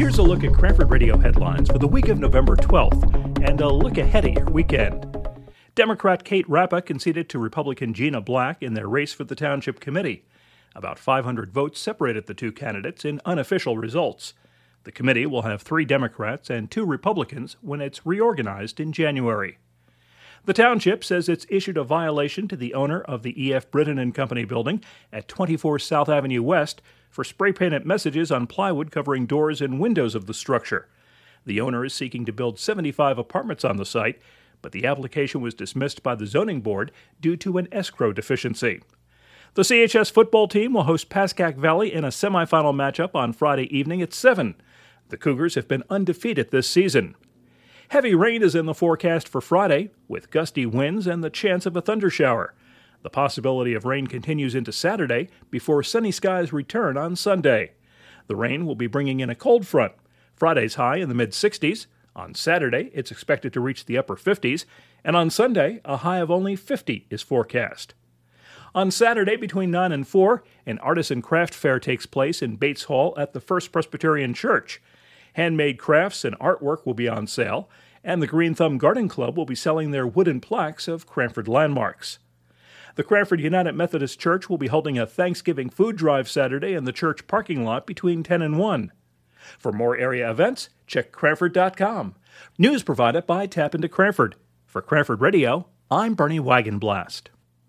Here's a look at Cranford Radio headlines for the week of November 12th and a look ahead at your weekend. Democrat Kate Rappa conceded to Republican Gina Black in their race for the Township Committee. About 500 votes separated the two candidates in unofficial results. The committee will have three Democrats and two Republicans when it's reorganized in January. The township says it's issued a violation to the owner of the E.F. Britton and Company building at 24 South Avenue West for spray painted messages on plywood covering doors and windows of the structure. The owner is seeking to build 75 apartments on the site, but the application was dismissed by the zoning board due to an escrow deficiency. The CHS football team will host Pascack Valley in a semifinal matchup on Friday evening at 7. The Cougars have been undefeated this season. Heavy rain is in the forecast for Friday, with gusty winds and the chance of a thundershower. The possibility of rain continues into Saturday before sunny skies return on Sunday. The rain will be bringing in a cold front. Friday's high in the mid 60s. On Saturday, it's expected to reach the upper 50s. And on Sunday, a high of only 50 is forecast. On Saturday between 9 and 4, an artisan craft fair takes place in Bates Hall at the First Presbyterian Church. Handmade crafts and artwork will be on sale, and the Green Thumb Garden Club will be selling their wooden plaques of Cranford landmarks. The Cranford United Methodist Church will be holding a Thanksgiving food drive Saturday in the church parking lot between 10 and 1. For more area events, check Cranford.com. News provided by TAPinto Cranford. For Cranford Radio, I'm Bernie Wagenblast.